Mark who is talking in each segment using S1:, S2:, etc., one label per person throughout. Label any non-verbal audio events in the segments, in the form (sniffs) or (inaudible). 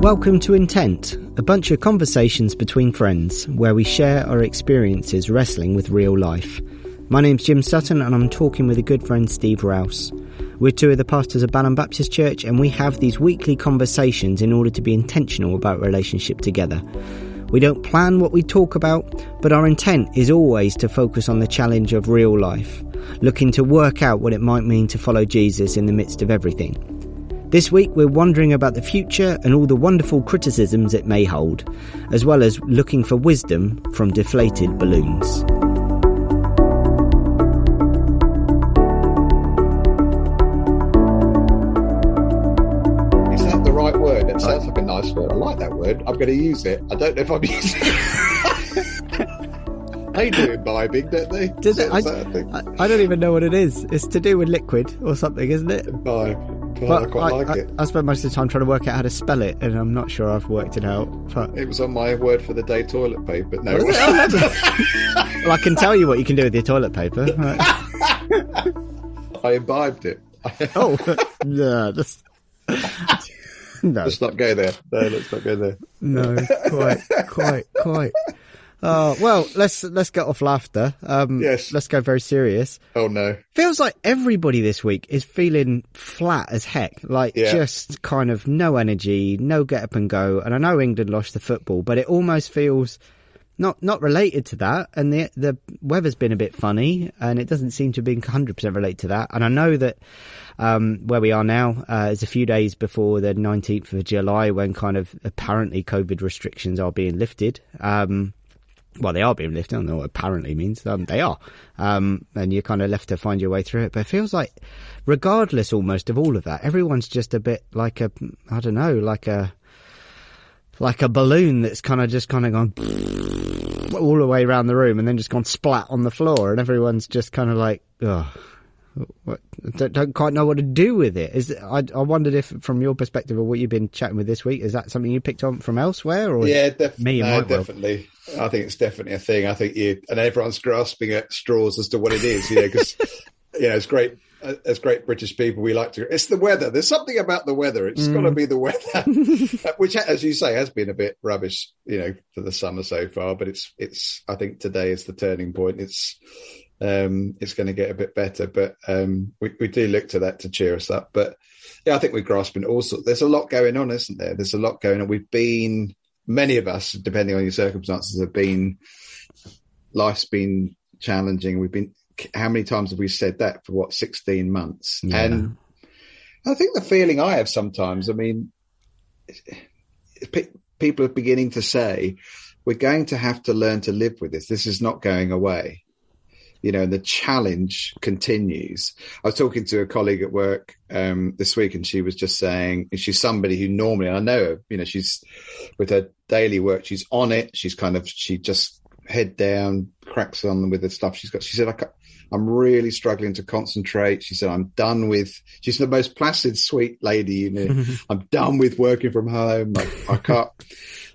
S1: Welcome to Intent, a bunch of conversations between friends where we share our experiences wrestling with real life. My name's Jim Sutton and I'm talking with a good friend Steve Rouse. We're two of the pastors of Balham Baptist Church and we have these weekly conversations in order to be intentional about relationship together. We don't plan what we talk about, but our intent is always to focus on the challenge of real life, looking to work out what it might mean to follow Jesus in the midst of everything. This week, we're wondering about the future and all the wonderful criticisms it may hold, as well as looking for wisdom from deflated balloons.
S2: Is that the right word? It sounds like a uh, nice word. I like that word. I'm going to use it. I don't know if I'm using it. (laughs) they do imbibing, don't they?
S1: Does it? I,
S2: Is that a thing?
S1: I, I don't even know what it is. It's to do with liquid or something, isn't it?
S2: Imbibe. I quite
S1: I,
S2: like
S1: I,
S2: it.
S1: I spent most of the time trying to work out how to spell it, and I'm not sure I've worked it out. But
S2: It was on my word for the day toilet paper. No,
S1: Was
S2: it
S1: it? (laughs) well, I can tell you what you can do with your toilet paper. Right. (laughs)
S2: I imbibed it.
S1: Oh, (laughs) no, that's, no,
S2: Let's not go there. No, let's not go there.
S1: no, quite, quite, quite. Oh well, let's let's get off laughter. Um,
S2: Yes.
S1: let's go very serious.
S2: Oh no.
S1: Feels like everybody this week is feeling flat as heck. Like
S2: Yeah.
S1: just kind of no energy, no get up and go. And I know England lost the football, but it almost feels not not related to that. And the the weather's been a bit funny, and it doesn't seem to be hundred percent related to that. And I know that um, where we are now uh, is a few days before the nineteenth of July, when kind of apparently COVID restrictions are being lifted. Um, well, they are being lifted. I don't know what apparently means. Um, they are. Um, and you're kind of left to find your way through it. But it feels like, regardless almost of all of that, everyone's just a bit like a, I don't know, like a, like a balloon that's kind of just kind of gone (sniffs) all the way around the room and then just gone splat on the floor. And everyone's just kind of like, oh, what, don't, don't quite know what to do with it. Is I, I wondered if, from your perspective of what you've been chatting with this week, is that something you picked on from elsewhere, or
S2: Yeah, def-
S1: me
S2: no, definitely. I think it's definitely a thing. I think you and everyone's grasping at straws as to what it is. You know, because you know, it's great. uh, As great British people, we like to. It's the weather. There's something about the weather. It's got
S1: Mm.
S2: to be the weather, (laughs) which, as you say, has been a bit rubbish. You know, for the summer so far. But it's it's. I think today is the turning point. It's um, it's going to get a bit better. But um, we we do look to that to cheer us up. But yeah, I think we're grasping also. There's a lot going on, isn't there? There's a lot going on. We've been many of us, depending on your circumstances, have been life's been challenging. We've been how many times have we said that for what 16 months?
S1: Yeah.
S2: And I think the feeling I have sometimes, I mean, pe- people are beginning to say we're going to have to learn to live with this. This is not going away. You know, and the challenge continues. I was talking to a colleague at work um, this week, and she was just saying she's somebody who normally, I know, you know, she's with her daily work, she's on it. She's kind of, she just head down, cracks on with the stuff she's got. She said, I I'm really struggling to concentrate. She said, I'm done with, she's the most placid, sweet lady, you (laughs) know, I'm done with working from home. Like, I can't,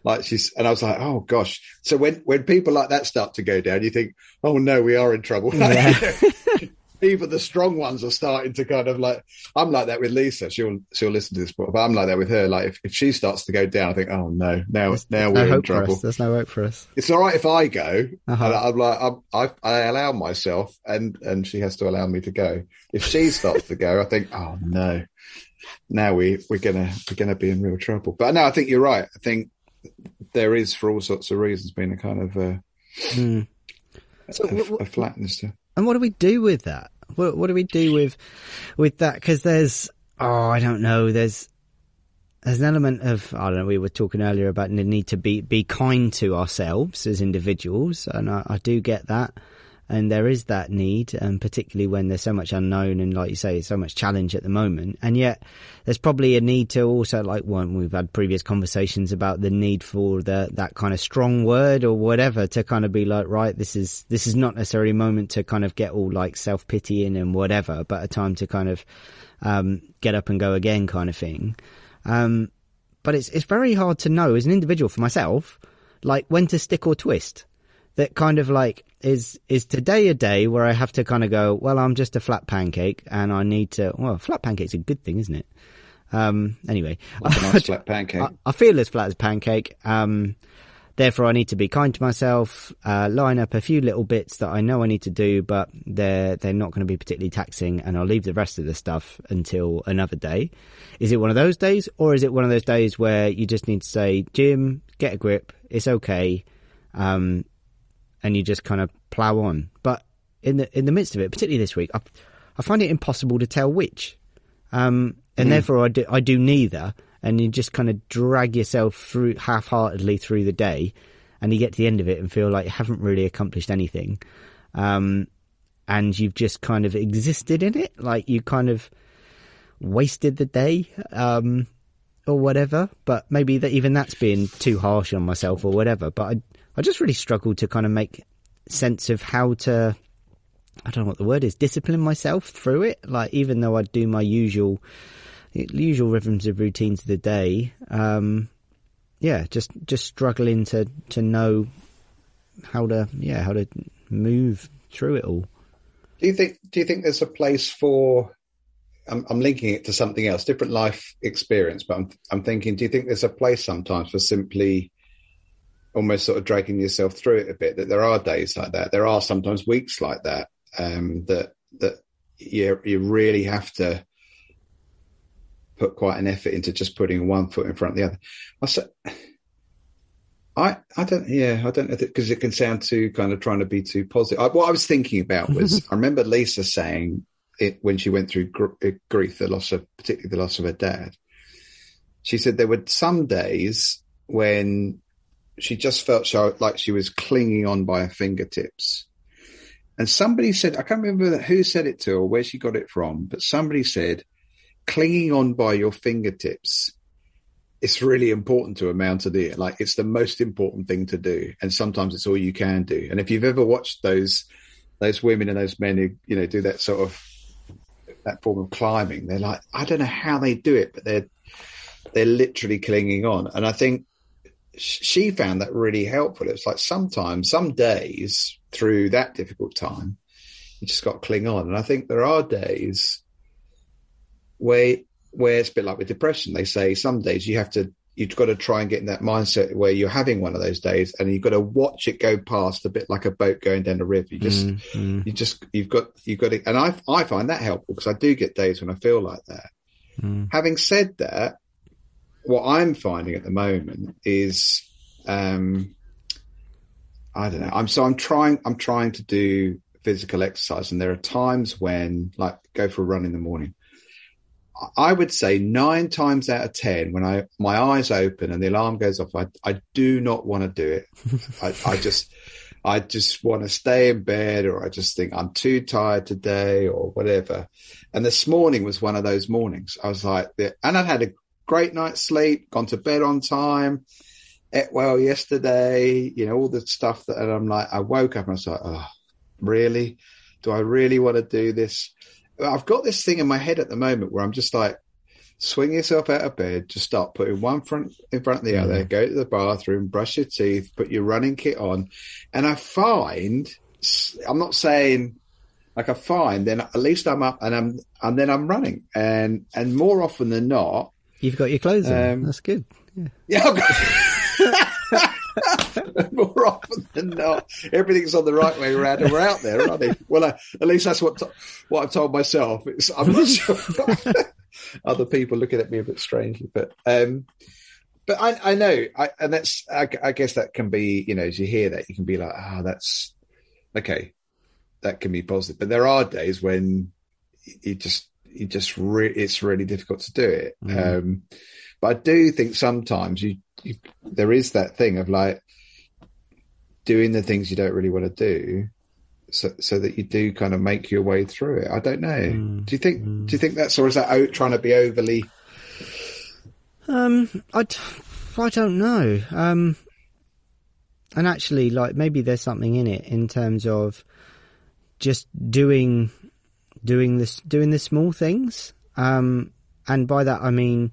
S2: like she's, and I was like, oh gosh. So when, when people like that start to go down, you think, oh no, we are in trouble.
S1: Yeah. (laughs) (laughs)
S2: Even the strong ones are starting to kind of like, I'm like that with Lisa. She'll, she'll listen to this, but I'm like that with her. Like if, if she starts to go down, I think, oh no, now,
S1: There's
S2: now
S1: no
S2: we're in trouble.
S1: There's no hope for us.
S2: It's all right if I go.
S1: Uh-huh.
S2: And I'm like, I'm, I, I allow myself, and and she has to allow me to go. If she starts to go, I think, oh no, now we we're gonna we're gonna be in real trouble. But no, I think you're right. I think there is, for all sorts of reasons, been a kind of a,
S1: Hmm. So,
S2: a,
S1: wh- wh-
S2: a flatness to.
S1: And what do we do with that? What, what do we do with with that? Because there's, oh, I don't know. There's there's an element of I don't know. We were talking earlier about the need to be be kind to ourselves as individuals, and I, I do get that. And there is that need, and particularly when there's so much unknown and, like you say, so much challenge at the moment. And yet, there's probably a need to also, like when we've had previous conversations about the need for the that kind of strong word or whatever to kind of be like, right, this is this is not necessarily a moment to kind of get all like self pitying and whatever, but a time to kind of um, get up and go again, kind of thing. Um, but it's it's very hard to know as an individual for myself, like when to stick or twist. That kind of like is is today a day where I have to kind of go, well, I'm just a flat pancake and I need to. Well, flat pancake's a good thing, isn't it? Um, anyway,
S2: a (laughs) nice flat pancake.
S1: I, I, feel as flat as pancake. Um, therefore, I need to be kind to myself. Uh, line up a few little bits that I know I need to do, but they're they're not going to be particularly taxing, and I'll leave the rest of the stuff until another day. Is it one of those days, or is it one of those days where you just need to say, Jim, get a grip. It's okay. Um, and you just kind of plow on. But in the in the midst of it, particularly this week, I, I find it impossible to tell which. Um, and mm. therefore I do, I do neither. And you just kind of drag yourself through half-heartedly through the day, and you get to the end of it and feel like you haven't really accomplished anything. Um, and you've just kind of existed in it, like you kind of wasted the day, um, or whatever. But maybe that even that's being too harsh on myself or whatever. But I, I just really struggle to kind of make sense of how to I don't know what the word is, discipline myself through it. Like even though I do my usual usual rhythms of routines of the day, um, yeah, just just struggling to to know how to yeah how to move through it all.
S2: Do you think do you think there's a place for? I'm, I'm linking it to something else, different life experience, but I'm I'm thinking, do you think there's a place sometimes for simply almost sort of dragging yourself through it a bit? That there are days like that, there are sometimes weeks like that, um, that that you you really have to put quite an effort into just putting one foot in front of the other. I said, I I don't yeah I don't know because it can sound too kind of trying to be too positive. I, what I was thinking about was I remember Lisa saying it when she went through gr- uh, grief, the loss of particularly the loss of her dad. She said there were some days when she just felt like she was clinging on by her fingertips and somebody said, I can't remember who said it to or where she got it from, but somebody said, clinging on by your fingertips it's really important to a mountaineer. Like it's the most important thing to do, and sometimes it's all you can do. And if you've ever watched those those women and those men who you know do that sort of that form of climbing, they're like, I don't know how they do it, but they're they're literally clinging on. And I think she found that really helpful. It's like sometimes, some days through that difficult time, you just got to cling on. And I think there are days where where it's a bit like with depression. They say some days you have to you've got to try and get in that mindset where you're having one of those days and you've got to watch it go past a bit like a boat going down a river. You just, mm-hmm. you just, you've got, you've got to, and I, I find that helpful because I do get days when I feel like that. Mm. Having said that, what I'm finding at the moment is, um, I don't know. I'm so I'm trying. I'm trying to do physical exercise, and there are times when, like, go for a run in the morning. I would say nine times out of ten, when I my eyes open and the alarm goes off, I I do not want to do it. (laughs) I, I just I just want to stay in bed, or I just think I'm too tired today, or whatever. And this morning was one of those mornings. I was like, and I'd had a great night's sleep, gone to bed on time, ate well yesterday, you know, all the stuff that, and I'm like, I woke up and I was like, oh, really? Do I really want to do this? I've got this thing in my head at the moment where I'm just like, swing yourself out of bed, just start putting one front in front of the mm. other, go to the bathroom, brush your teeth, put your running kit on. And I find, I'm not saying like I find, then at least I'm up and I'm, and then I'm running. And, and more often than not,
S1: You've got your clothes on. Um, That's good. Yeah.
S2: yeah (laughs) More often than not, everything's on the right way around, and we're out there, aren't we? Well, uh, at least that's what what I've told myself. It's, I'm not sure (laughs) other people looking at me a bit strangely, but um, but I, I know, I, and that's I, I, guess that can be, you know, as you hear that, you can be like, ah, oh, that's okay, that can be positive. But there are days when you just you just re- it's really difficult to do it. Mm. Um, but I do think sometimes you, you, there is that thing of like doing the things you don't really want to do, so so that you do kind of make your way through it. I don't know. Mm. Do you think? Mm. Do you think that's or is that out, trying to be overly?
S1: Um, I, I don't know. Um, and actually, like maybe there's something in it in terms of just doing doing this doing the small things. Um, and by that I mean,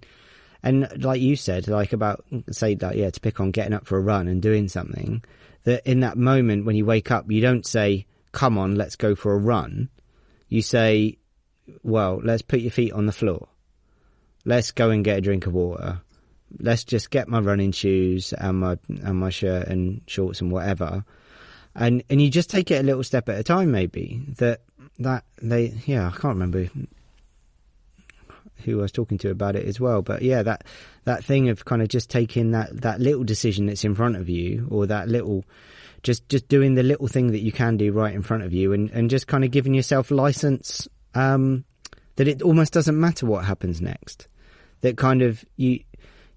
S1: and like you said, like about say that yeah, to pick on getting up for a run and doing something. That in that moment when you wake up, you don't say, "Come on, let's go for a run." You say, "Well, let's put your feet on the floor." let's go and get a drink of water. Let's just get my running shoes and my and my shirt and shorts and whatever, and and you just take it a little step at a time. Maybe that that they yeah I can't remember who I was talking to about it as well, but yeah that that thing of kind of just taking that that little decision that's in front of you or that little just just doing the little thing that you can do right in front of you and and just kind of giving yourself license um, that it almost doesn't matter what happens next. That kind of you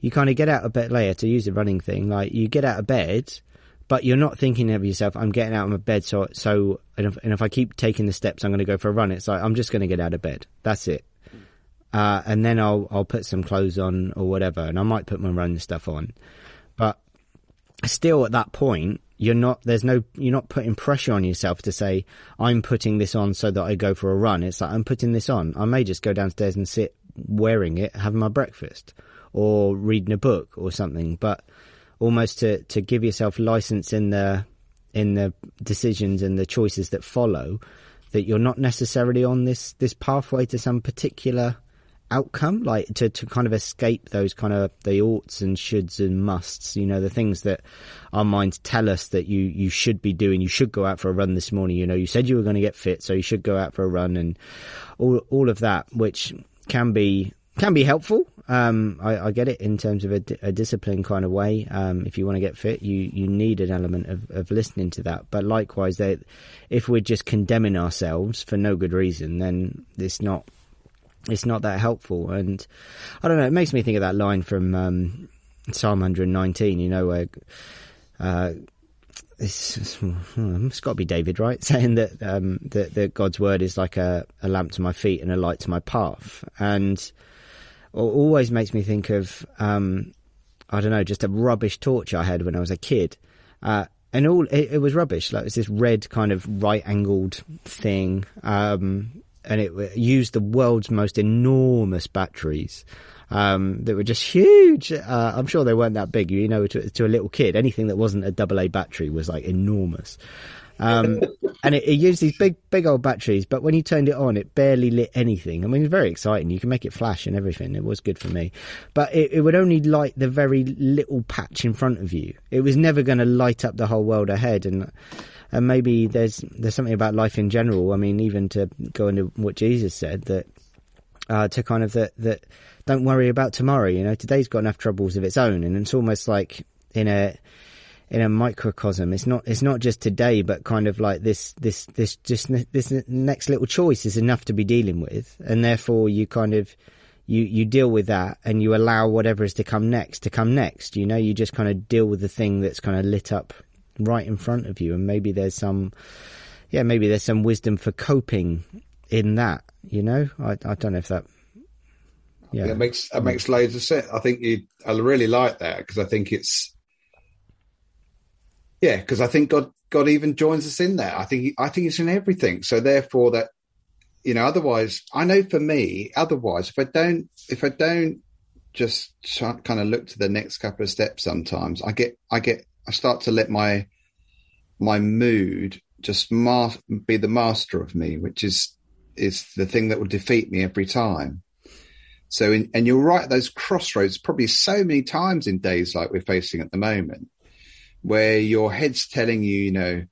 S1: you kind of get out of bed later to use the running thing. Like you get out of bed, but you're not thinking of yourself. I'm getting out of my bed, so so and if, and if I keep taking the steps, I'm going to go for a run. It's like I'm just going to get out of bed. That's it. Uh, and then I'll I'll put some clothes on or whatever, and I might put my running stuff on. But still, at that point, you're not there's no you're not putting pressure on yourself to say I'm putting this on so that I go for a run. It's like I'm putting this on. I may just go downstairs and sit wearing it, having my breakfast, or reading a book or something. But almost to to give yourself license in the in the decisions and the choices that follow, that you're not necessarily on this this pathway to some particular outcome, like to, to kind of escape those kind of the oughts and shoulds and musts, you know, the things that our minds tell us that you, you should be doing. You should go out for a run this morning. You know, you said you were going to get fit, so you should go out for a run and all, all of that, which can be, can be helpful. Um, I, I, get it in terms of a, a discipline kind of way. Um, if you want to get fit, you, you need an element of, of listening to that. But likewise, that if we're just condemning ourselves for no good reason, then it's not it's not that helpful. And I don't know, it makes me think of that line from um, Psalm 119, you know, where uh, it's, it's got to be David, right? (laughs) Saying that, um, that, that God's word is like a, a lamp to my feet and a light to my path. And always makes me think of, um, I don't know, just a rubbish torch I had when I was a kid. Uh, and all it, it, was rubbish. Like it was this red kind of right angled thing. Um, and it used the world's most enormous batteries um, that were just huge. Uh, I'm sure they weren't that big, you know, to, to, a little kid. Anything that wasn't a double A battery was like enormous. Um, and it, it, used these big, big old batteries, but when you turned it on, it barely lit anything. I mean, it's very exciting. You can make it flash and everything. It was good for me, but it, it would only light the very little patch in front of you. It was never going to light up the whole world ahead. And and maybe there's there's something about life in general. I mean, even to go into what Jesus said that uh, to kind of that that don't worry about tomorrow. You know, today's got enough troubles of its own, and it's almost like in a in a microcosm. It's not it's not just today, but kind of like this this this just this next little choice is enough to be dealing with, and therefore you kind of you you deal with that and you allow whatever is to come next to come next. You know, you just kind of deal with the thing that's kind of lit up right in front of you, and maybe there's some, yeah, maybe there's some wisdom for coping in that. You know, I I don't know if that.
S2: Yeah, it makes it mm. makes loads of sense. I think you, I really like that because I think it's, yeah, because I think God God even joins us in that. I think I think it's in everything. So therefore, that you know, otherwise, I know for me, otherwise, if I don't, if I don't just try, kind of look to the next couple of steps, sometimes I get I get I start to let my my mood just be the master of me, which is is the thing that will defeat me every time. So, in, and you're right, those crossroads probably so many times in days like we're facing at the moment, where your head's telling you, you know,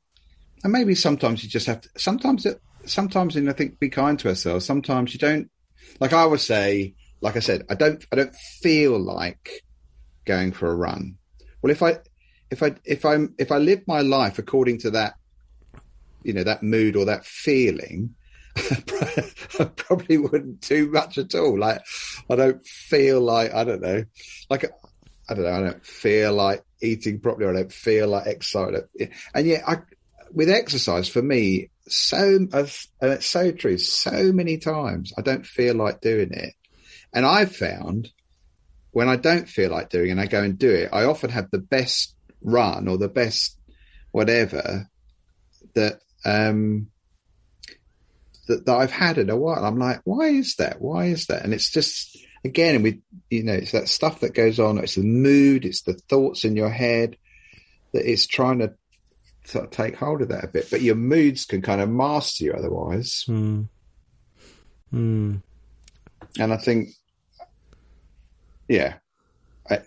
S2: and maybe sometimes you just have to. Sometimes it, sometimes, and I think be kind to ourselves. Sometimes you don't. Like I would say, like I said, I don't. I don't feel like going for a run. Well, if I if I if I'm if I live my life according to that, you know, that mood or that feeling, (laughs) I probably wouldn't do much at all. Like I don't feel like I don't know, like I don't know, I don't feel like eating properly. I don't feel like exercise. And yet, I with exercise for me, so and it's so true. So many times I don't feel like doing it, and I've found when I don't feel like doing it and I go and do it, I often have the best run or the best whatever that um that, that I've had in a while. I'm like, why is that? Why is that? And it's just again, we you know, it's that stuff that goes on. It's the mood, it's the thoughts in your head that it's trying to sort of take hold of that a bit. But your moods can kind of master you otherwise.
S1: Mm. Mm.
S2: And I think yeah. I,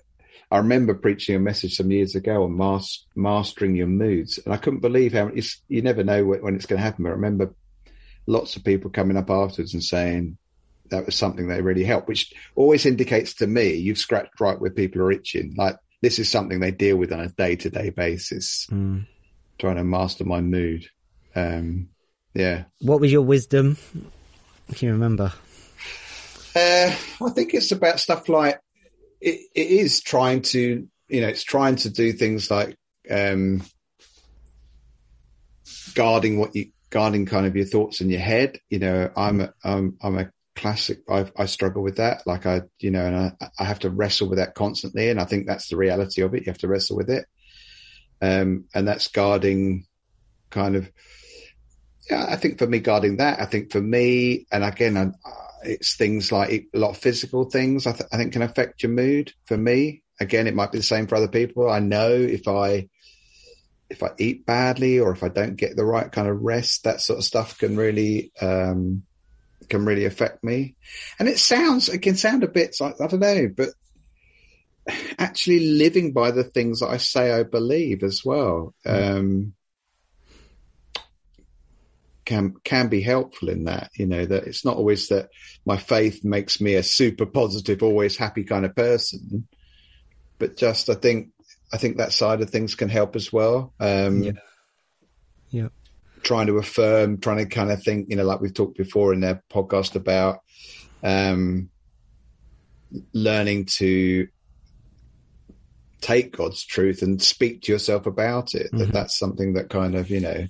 S2: I remember preaching a message some years ago on mas- mastering your moods, and I couldn't believe how it's, you never know when it's going to happen. But i remember lots of people coming up afterwards and saying that was something that really helped, which always indicates to me you've scratched right where people are itching. Like this is something they deal with on a day to day basis,
S1: Mm.
S2: trying to master my mood. Um, yeah.
S1: What was your wisdom? Can you remember?
S2: Uh, I think it's about stuff like it, it is trying to, you know, it's trying to do things like um, guarding what you guarding kind of your thoughts in your head. You know, I'm a, I'm I'm a classic. I, I struggle with that. Like I, you know, and I, I have to wrestle with that constantly. And I think that's the reality of it. You have to wrestle with it. Um, and that's guarding kind of, yeah, I think for me, guarding that, I think for me, and again, I, it's things like a lot of physical things I, th- I think can affect your mood for me. Again, it might be the same for other people. I know if I, if I eat badly or if I don't get the right kind of rest, that sort of stuff can really, um, can really affect me. And it sounds, it can sound a bit like, I don't know, but actually living by the things that I say I believe as well, um, can, can be helpful in that, you know, that it's not always that my faith makes me a super positive, always happy kind of person, but just, I think, I think that side of things can help as well. Um,
S1: Yeah. Yeah.
S2: Trying to affirm, trying to kind of think, you know, like we've talked before in their podcast about um, learning to take God's truth and speak to yourself about it. That
S1: Mhm.
S2: that's something that kind of, you know,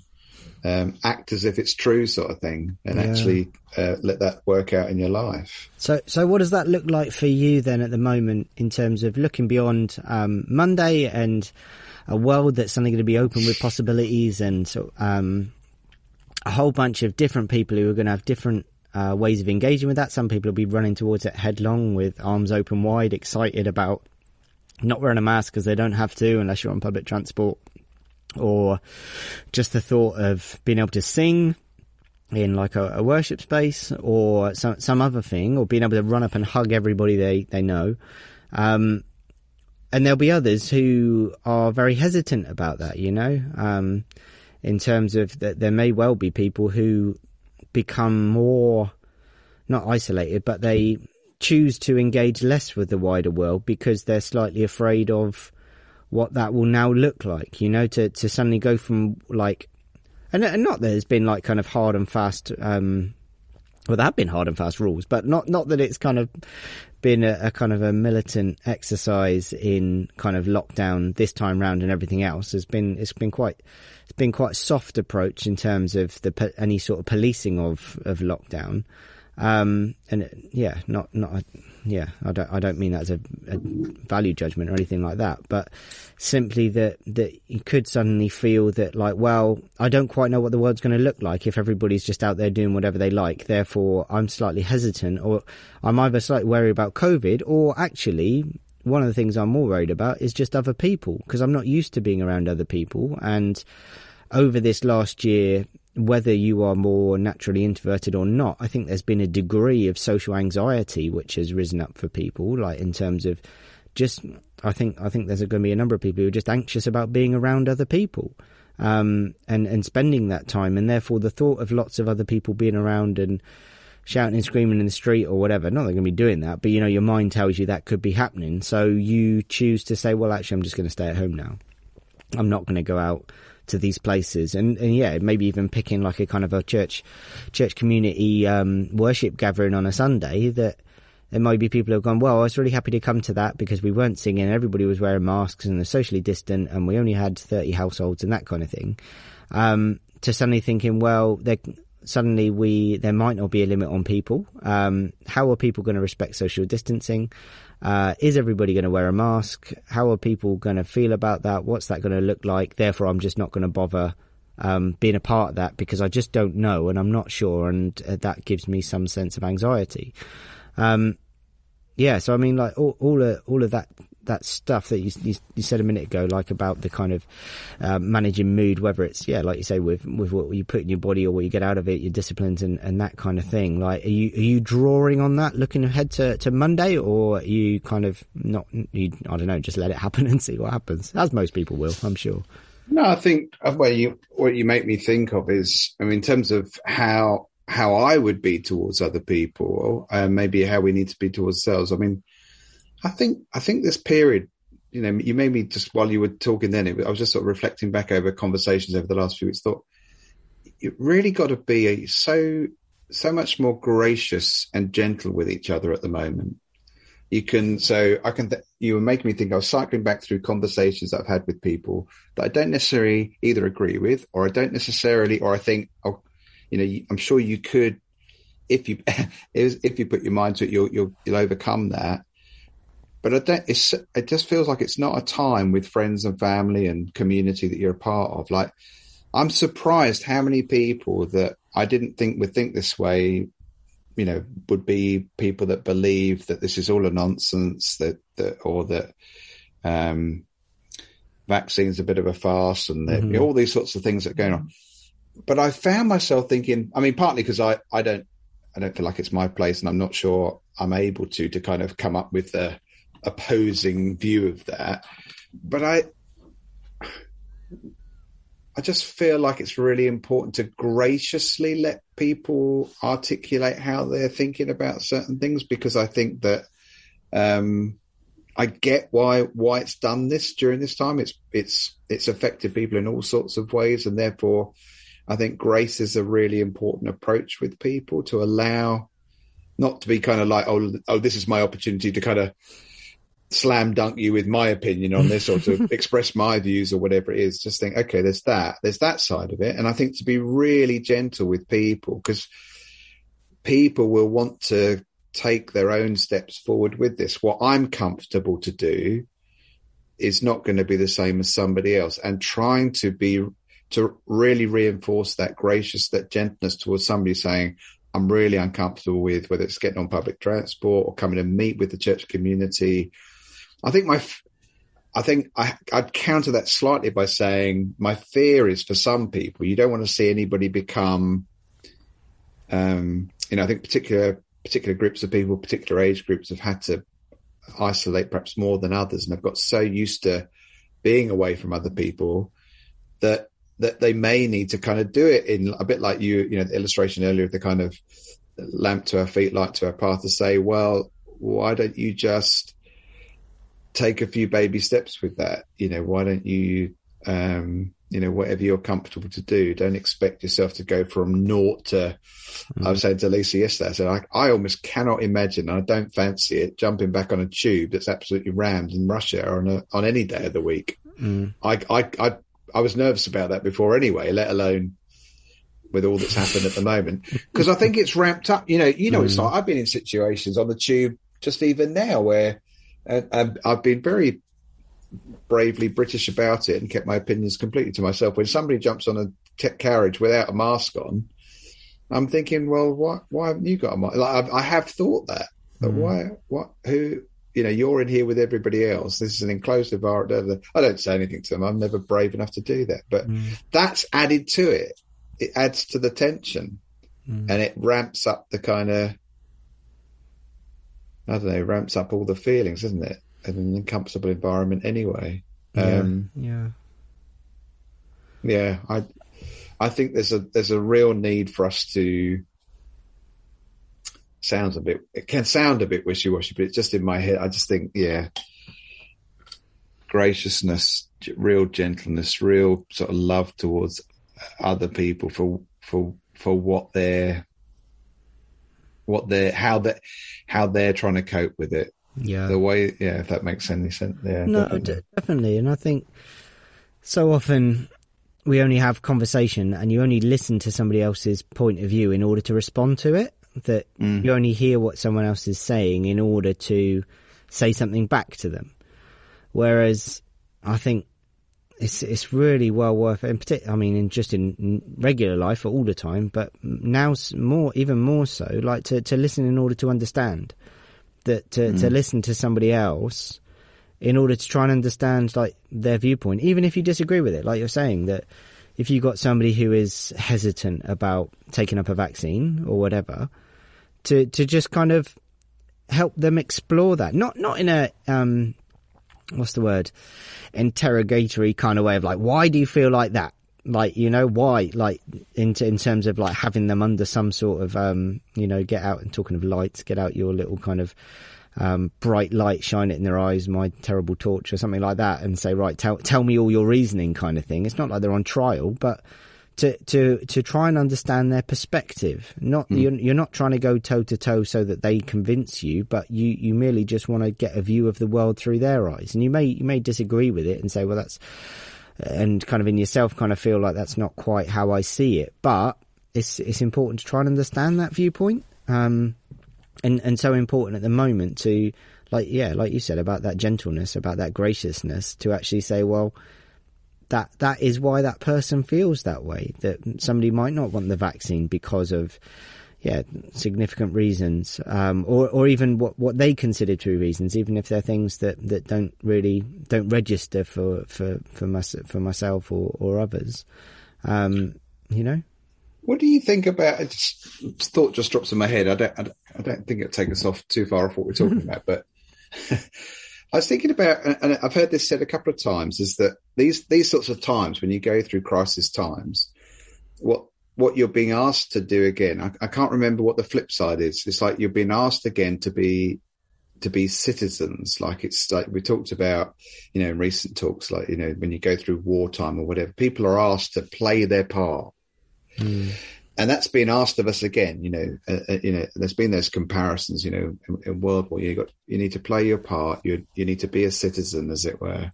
S2: um, act as if it's true, sort of thing, and
S1: Yeah.
S2: actually uh, let that work out in your life.
S1: So, so what does that look like for you then at the moment in terms of looking beyond um, Monday and a world that's suddenly going to be open with possibilities and so, um, a whole bunch of different people who are going to have different uh, ways of engaging with that. Some people will be running towards it headlong with arms open wide, excited about not wearing a mask because they don't have to unless you're on public transport, or just the thought of being able to sing in like a, a worship space or some some other thing, or being able to run up and hug everybody they they know. Um, and there'll be others who are very hesitant about that. You know, um, in terms of that, there may well be people who become more not isolated, but they choose to engage less with the wider world because they're slightly afraid of what that will now look like. You know, to to suddenly go from like and, and not that there's been like kind of hard and fast um well there have been hard and fast rules but not not that it's kind of been a, a kind of a militant exercise in kind of lockdown this time round and everything else. Has been it's been quite it's been quite soft approach in terms of the any sort of policing of of lockdown um and yeah not not yeah i don't i don't mean that as a, a value judgment or anything like that but simply that that you could suddenly feel that like well i don't quite know what the world's going to look like if everybody's just out there doing whatever they like. Therefore i'm slightly hesitant or i'm either slightly worried about covid or actually one of the things i'm more worried about is just other people because i'm not used to being around other people. And over this last year whether you are more naturally introverted or not, I think there's been a degree of social anxiety which has risen up for people, like in terms of just I think I think there's going to be a number of people who are just anxious about being around other people. Um, and, and spending that time, and therefore the thought of lots of other people being around and shouting and screaming in the street or whatever. Not they're going to be doing that, but you know, your mind tells you that could be happening. So you choose to say, well, actually, I'm just going to stay at home now. I'm not going to go out to these places. And, and yeah maybe even picking like a kind of a church church community um, worship gathering on a sunday that there might be people who have gone well i was really happy to come to that because we weren't singing. Everybody was wearing masks and they're socially distant and we only had 30 households and that kind of thing. Um, to suddenly thinking well there suddenly we there might not be a limit on people um, how are people going to respect social distancing uh, is everybody going to wear a mask? How are people going to feel about that? What's that going to look like? Therefore, I'm just not going to bother um, being a part of that because I just don't know and I'm not sure, and uh, that gives me some sense of anxiety. Um, yeah, so I mean, like all all of, all of that that stuff that you, you, you said a minute ago, like about the kind of uh, managing mood, whether it's yeah, like you say, with with what you put in your body or what you get out of it, your disciplines and, and that kind of thing. Like, are you are you drawing on that, looking ahead to, to Monday, or you kind of not? You, I don't know, just let it happen (laughs) and see what happens, as most people will, I'm sure.
S2: No, I think uh, well, you what you make me think of is, I mean, in terms of how how I would be towards other people, uh, maybe how we need to be towards ourselves. I mean, I think I think this period, you know, you made me just while you were talking. Then it, I was just sort of reflecting back over conversations over the last few weeks. Thought you really got to be a, so so much more gracious and gentle with each other at the moment. You can so I can. Th- you were making me think. I was cycling back through conversations that I've had with people that I don't necessarily either agree with, or I don't necessarily, or I think, oh, you know, I'm sure you could, if you (laughs) if you put your mind to it, you'll you'll, you'll overcome that. But I don't. It's it just feels like it's not a time with friends and family and community that you're a part of. Like I'm surprised how many people that I didn't think would think this way, you know, would be people that believe that this is all a nonsense, that that or that um, vaccines a bit of a farce, and mm-hmm. all these sorts of things that are going on but I found myself thinking, I mean, partly because I, I don't, I don't feel like it's my place and I'm not sure I'm able to, to kind of come up with the opposing view of that. But I, I just feel like it's really important to graciously let people articulate how they're thinking about certain things because I think that, um, I get why why it's done this during this time. It's it's it's affected people in all sorts of ways, and therefore, I think grace is a really important approach with people to allow not to be kind of like, oh, oh, this is my opportunity to kind of slam dunk you with my opinion on this or to (laughs) express my views or whatever it is. Just think, okay, there's that, there's that side of it. And I think to be really gentle with people because people will want to take their own steps forward with this. What I'm comfortable to do is not going to be the same as somebody else and trying to be to really reinforce that gracious, that gentleness towards somebody saying, I'm really uncomfortable with whether it's getting on public transport or coming to meet with the church community. I think my, I think I, I'd counter that slightly by saying my fear is for some people, you don't want to see anybody become, um, you know, I think particular, particular groups of people, particular age groups have had to isolate perhaps more than others and have got so used to being away from other people that that they may need to kind of do it in a bit like you, you know, the illustration earlier of the kind of lamp to our feet, light to our path to say, well, why don't you just take a few baby steps with that? You know, why don't you, um, you know, whatever you're comfortable to do, don't expect yourself to go from naught to, mm. I was saying to Lisa yesterday, I said, I, I almost cannot imagine, I don't fancy it, jumping back on a tube that's absolutely rammed in rush hour on a, on any day of the week. Mm. I, I, I I was nervous about that before anyway, let alone with all that's happened at the moment. (laughs) Because I think it's ramped up. You know, you know, mm. it's like I've been in situations on the tube just even now where uh, I've been very bravely British about it and kept my opinions completely to myself. When somebody jumps on a t- carriage without a mask on, I'm thinking, well, why, why haven't you got a mask? Like, I, I have thought that, but mm. why, what, who, you know, you're in here with everybody else. This is an enclosed environment. I don't say anything to them. I'm never brave enough to do that. But mm. that's added to it. It adds to the tension mm. and it ramps up the kind of, I don't know, ramps up all the feelings, doesn't it? In an uncomfortable environment anyway.
S1: Yeah. Um, yeah.
S2: Yeah. I, I think there's a, there's a real need for us to, sounds a bit it can sound a bit wishy-washy but it's just in my head i just think yeah graciousness real gentleness real sort of love towards other people for for for what they're what they're how they how they're trying to cope with it
S1: yeah
S2: the way yeah if that makes any sense yeah
S1: no definitely, definitely. and i think so often we only have conversation and you only listen to somebody else's point of view in order to respond to it that mm. you only hear what someone else is saying in order to say something back to them. Whereas I think it's it's really well worth it. In particular, I mean, in just in regular life all the time, but now more, even more so, like to, to listen in order to understand that to, mm. to listen to somebody else in order to try and understand like their viewpoint, even if you disagree with it. Like you're saying that if you've got somebody who is hesitant about taking up a vaccine or whatever, to to just kind of help them explore that, not not in a um, what's the word, interrogatory kind of way of like, why do you feel like that? Like you know why? Like in in terms of like having them under some sort of um, you know, get out and talking of lights, get out your little kind of um, bright light, shine it in their eyes, my terrible torch, or something like that, and say, right, tell tell me all your reasoning, kind of thing. It's not like they're on trial, but to to to try and understand their perspective. Not mm. you're, you're not trying to go toe to toe so that they convince you, but you you merely just want to get a view of the world through their eyes. And you may you may disagree with it and say, well, that's and kind of in yourself kind of feel like that's not quite how I see it, but it's it's important to try and understand that viewpoint. Um, and and so important at the moment to like yeah like you said about that gentleness about that graciousness to actually say well that that is why that person feels that way that somebody might not want the vaccine because of yeah significant reasons um, or or even what what they consider true reasons even if they're things that that don't really don't register for for for, my, for myself or or others um, you know
S2: what do you think about? It just, thought just drops in my head. I don't. I don't, I don't think it takes us off too far off what we're talking (laughs) about. But (laughs) I was thinking about, and I've heard this said a couple of times, is that these these sorts of times when you go through crisis times, what what you're being asked to do again. I, I can't remember what the flip side is. It's like you're being asked again to be to be citizens. Like it's like we talked about, you know, in recent talks, like, you know, when you go through wartime or whatever, people are asked to play their part Mm. And that's been asked of us again. You know, uh, uh, you know, there's been those comparisons. You know, in, in, World War, you got you need to play your part. You you need to be a citizen, as it were.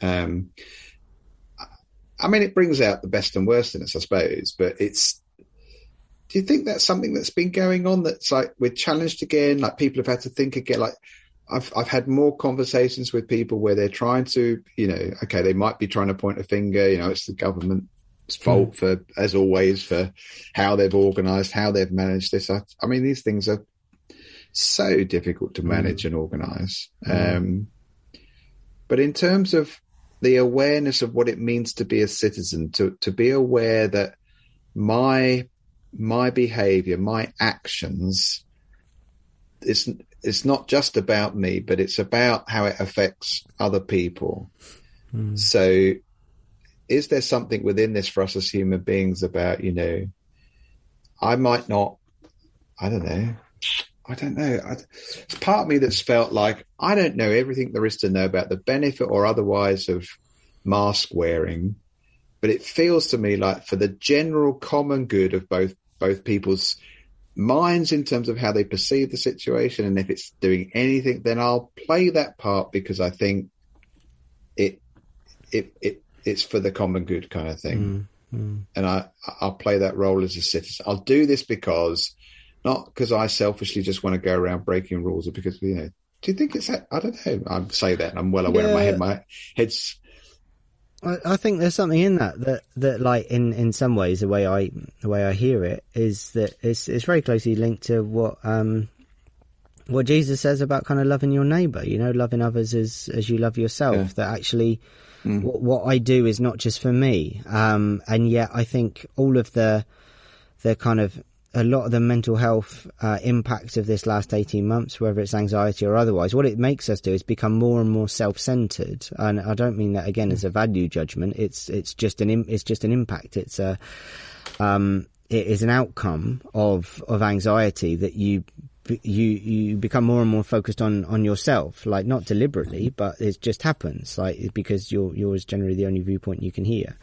S2: Um, I mean, it brings out the best and worst in us, I suppose. But it's. Do you think that's something that's been going on? That's like we're challenged again. Like people have had to think again. Like I've I've had more conversations with people where they're trying to, you know, okay, they might be trying to point a finger. You know, it's the government fault for, as always, for how they've organised, how they've managed this. I, I, mean, these things are so difficult to manage mm. and organise. Mm. Um, but in terms of the awareness of what it means to be a citizen, to to be aware that my my behaviour, my actions, it's it's not just about me, but it's about how it affects other people. Mm. So is there something within this for us as human beings about, you know, I might not, I don't know, I don't know. I, it's part of me that's felt like I don't know everything there is to know about the benefit or otherwise of mask wearing, but it feels to me like for the general common good of both both people's minds in terms of how they perceive the situation, and if it's doing anything, then I'll play that part because I think it it it it's for the common good kind of thing. Mm, mm. And I, I'll play that role as a citizen. I'll do this because, not because I selfishly just want to go around breaking rules or because, you know, do you think it's that? I don't know. I'd say that and I'm well aware yeah. of my head. My head's.
S1: I, I think there's something in that, that, that like in, in some ways, the way I, the way I hear it is that it's, it's very closely linked to what, um, what Jesus says about kind of loving your neighbor, you know, loving others as, as you love yourself, yeah. that actually, Mm. What, what, I do is not just for me. Um, and yet I think all of the, the kind of, a lot of the mental health uh, impacts of this last 18 months, whether it's anxiety or otherwise, what it makes us do is become more and more self-centered. And I don't mean that again as a value judgment. It's, it's just an, it's just an impact. It's a, um, it is an outcome of, of anxiety that you you you become more and more focused on on yourself, like not deliberately, but it just happens, like because you're yours generally the only viewpoint you can hear.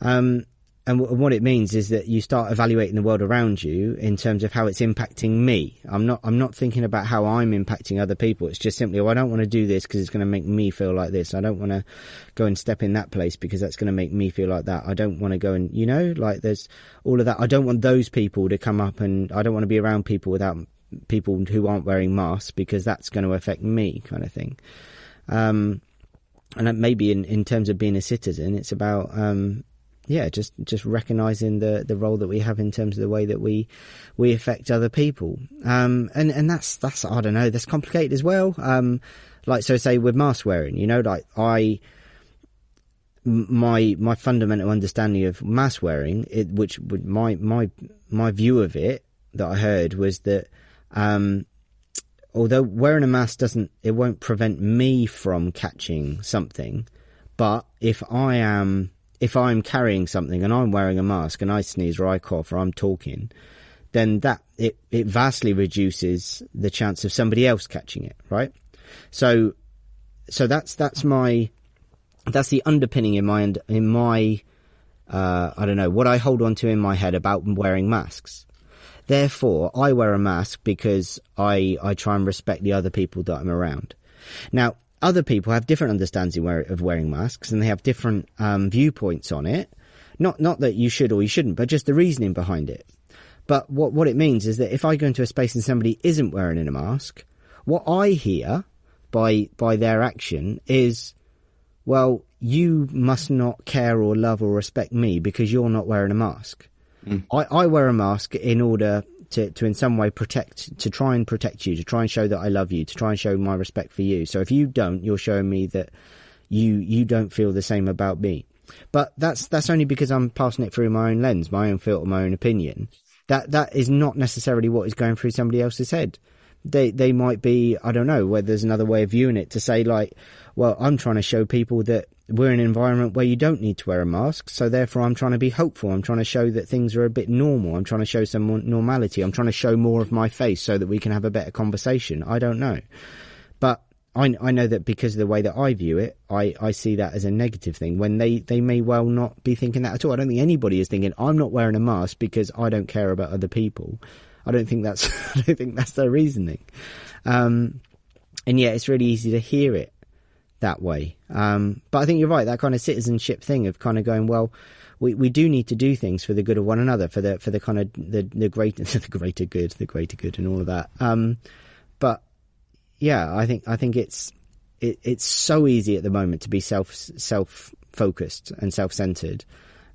S1: Um, and w- what it means is that you start evaluating the world around you in terms of how it's impacting me. I'm not I'm not thinking about how I'm impacting other people. It's just simply, oh, I don't want to do this because it's going to make me feel like this. I don't want to go and step in that place because that's going to make me feel like that. I don't want to go and you know, like there's all of that. I don't want those people to come up and I don't want to be around people without people who aren't wearing masks because that's going to affect me, kind of thing. Um, and maybe in, in terms of being a citizen, it's about um, yeah, just just recognizing the the role that we have in terms of the way that we we affect other people. Um, and and that's that's I don't know, that's complicated as well. Um, like so say with mask wearing, you know, like I my my fundamental understanding of mask wearing, it, which my my my view of it that I heard was that um, although wearing a mask doesn't it won't prevent me from catching something, but if I am if I'm carrying something and I'm wearing a mask and I sneeze or I cough or I'm talking, then that it, it vastly reduces the chance of somebody else catching it, right? So so that's that's my that's the underpinning in my in my uh, I don't know what I hold on to in my head about wearing masks. Therefore, I wear a mask because I I try and respect the other people that I'm around. Now, other people have different understandings of wearing masks, and they have different um, viewpoints on it. Not not that you should or you shouldn't, but just the reasoning behind it. But what what it means is that if I go into a space and somebody isn't wearing a mask, what I hear by by their action is well, you must not care or love or respect me because you're not wearing a mask. Mm. I, I wear a mask in order to, to in some way protect, to try and protect you, to try and show that I love you, to try and show my respect for you. So if you don't, you're showing me that you, you don't feel the same about me. But that's, that's only because I'm passing it through my own lens, my own filter, my own opinion. That, that is not necessarily what is going through somebody else's head they they might be I don't know whether there's another way of viewing it to say like well I'm trying to show people that we're in an environment where you don't need to wear a mask so therefore I'm trying to be hopeful I'm trying to show that things are a bit normal I'm trying to show some normality I'm trying to show more of my face so that we can have a better conversation I don't know but I, I know that because of the way that I view it, I, I see that as a negative thing when they, they may well not be thinking that at all. I don't think anybody is thinking, I'm not wearing a mask because I don't care about other people. I don't think that's (laughs) I don't think that's their reasoning. Um, and yeah, it's really easy to hear it that way. Um, but I think you're right. That kind of citizenship thing of kind of going, well, we, we do need to do things for the good of one another, for the for the kind of the the greater (laughs) the greater good, the greater good, and all of that. Um, but yeah, I think I think it's it, it's so easy at the moment to be self self focused and self centered.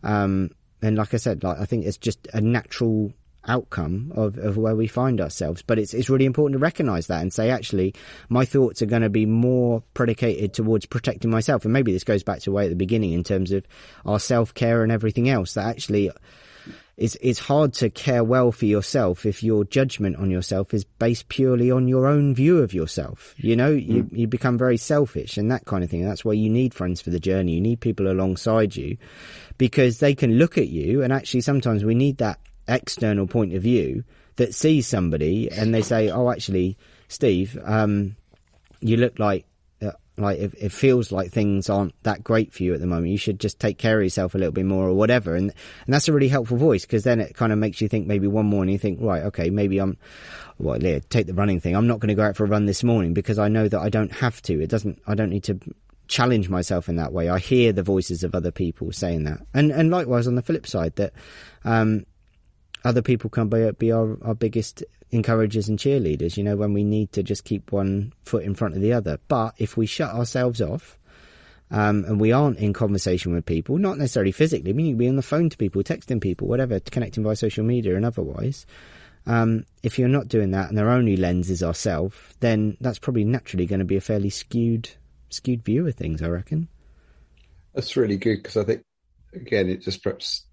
S1: Um, and like I said, like I think it's just a natural outcome of, of where we find ourselves. But it's it's really important to recognise that and say, actually, my thoughts are going to be more predicated towards protecting myself. And maybe this goes back to way at the beginning in terms of our self care and everything else. That actually it's it's hard to care well for yourself if your judgment on yourself is based purely on your own view of yourself. You know, mm. you you become very selfish and that kind of thing. That's why you need friends for the journey. You need people alongside you because they can look at you and actually sometimes we need that external point of view that sees somebody and they say, "Oh, actually, Steve, um, you look like." Uh, like it, it, feels like things aren't that great for you at the moment. You should just take care of yourself a little bit more, or whatever. And and that's a really helpful voice because then it kind of makes you think. Maybe one morning you think, right, okay, maybe I'm. Well, yeah, take the running thing. I'm not going to go out for a run this morning because I know that I don't have to. It doesn't. I don't need to challenge myself in that way. I hear the voices of other people saying that, and and likewise on the flip side that um, other people can be, be our, our biggest encouragers and cheerleaders, you know, when we need to just keep one foot in front of the other. But if we shut ourselves off, um, and we aren't in conversation with people, not necessarily physically, we need to be on the phone to people, texting people, whatever, connecting via social media and otherwise. Um, if you're not doing that and their only lens is ourself, then that's probably naturally going to be a fairly skewed, skewed view of things, I reckon.
S2: That's really good because I think, again, it just perhaps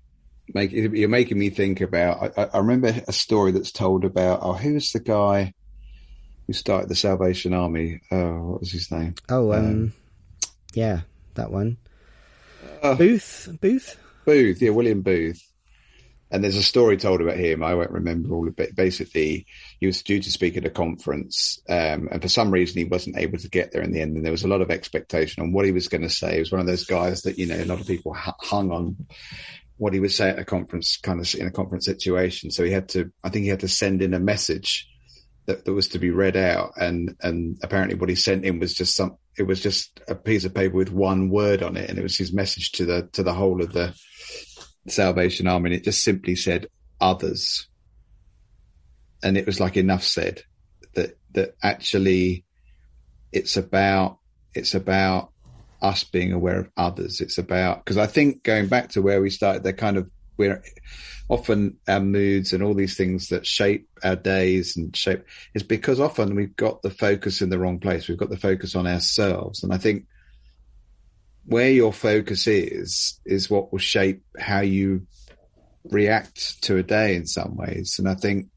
S2: make you're making me think about. I, I, remember a story that's told about. Oh, who was the guy who started the Salvation Army? Oh, what was his name?
S1: Oh, um, um yeah, that one. Uh, Booth, Booth,
S2: Booth. Yeah, William Booth. And there's a story told about him. I won't remember all of it. Basically, he was due to speak at a conference, um, and for some reason, he wasn't able to get there in the end. And there was a lot of expectation on what he was going to say. He was one of those guys that you know a lot of people hung on what he would say at a conference, kind of in a conference situation. So he had to, I think he had to send in a message that, that was to be read out. And, and apparently what he sent in was just some, it was just a piece of paper with one word on it. And it was his message to the, to the whole of the Salvation Army. And it just simply said others. And it was like enough said that, that actually it's about, it's about us being aware of others. It's about because I think going back to where we started, the kind of we're often our moods and all these things that shape our days and shape is because often we've got the focus in the wrong place. We've got the focus on ourselves. And I think where your focus is, is what will shape how you react to a day in some ways. And I think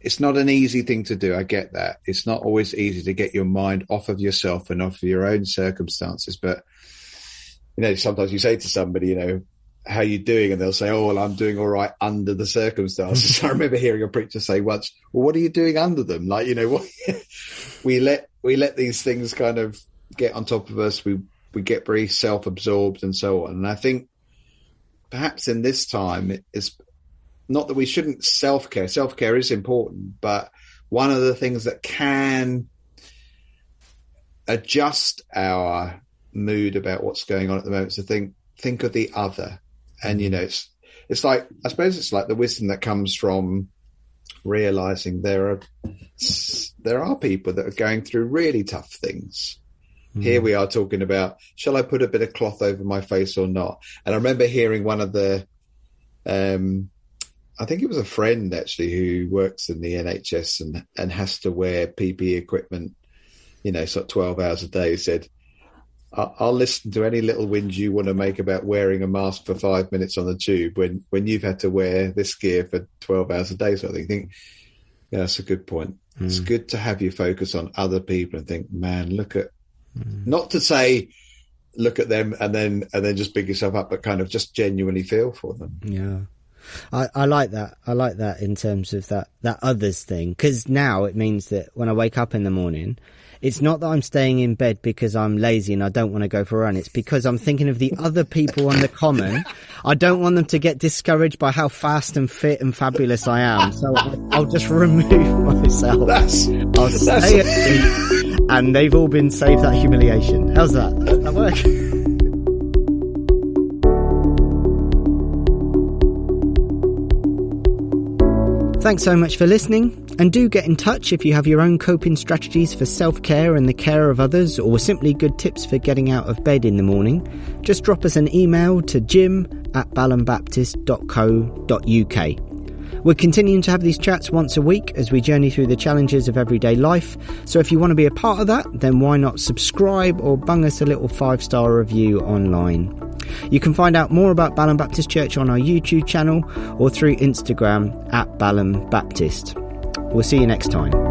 S2: it's not an easy thing to do. I get that. It's not always easy to get your mind off of yourself and off of your own circumstances. But, you know, sometimes you say to somebody, you know, how you doing? And they'll say, Oh, well, I'm doing all right under the circumstances. (laughs) I remember hearing a preacher say once, well, what are you doing under them? Like, you know, what, (laughs) we let, we let these things kind of get on top of us. We, we get very self-absorbed and so on. And I think perhaps in this time it's not that we shouldn't self-care. Self-care is important, but one of the things that can adjust our mood about what's going on at the moment is to think, think of the other and you know, it's it's like I suppose it's like the wisdom that comes from realizing there are there are people that are going through really tough things. Mm. Here we are talking about shall I put a bit of cloth over my face or not? And I remember hearing one of the um I think it was a friend actually who works in the NHS and and has to wear PPE equipment, you know, sort of twelve hours a day. Said I'll listen to any little whinge you want to make about wearing a mask for five minutes on the tube when, when you've had to wear this gear for 12 hours a day. So I think, yeah, that's a good point. Mm. It's good to have you focus on other people and think, man, look at, mm. not to say, look at them and then, and then just big yourself up, but kind of just genuinely feel for them.
S1: Yeah. I, I like that. I like that in terms of that, that others thing. Cause now it means that when I wake up in the morning, it's not that I'm staying in bed because I'm lazy and I don't want to go for a run. It's because I'm thinking of the other people on the common. I don't want them to get discouraged by how fast and fit and fabulous I am. So I'll just remove (laughs) myself.
S2: That's,
S1: I'll stay asleep and they've all been saved that humiliation. How's that? Does that work? Thanks so much for listening. And do get in touch if you have your own coping strategies for self care and the care of others, or simply good tips for getting out of bed in the morning. Just drop us an email to jim at balhambaptist.co.uk. We're continuing to have these chats once a week as we journey through the challenges of everyday life. So if you want to be a part of that, then why not subscribe or bung us a little five star review online? You can find out more about Balham Baptist Church on our YouTube channel or through Instagram at Balham Baptist. We'll see you next time.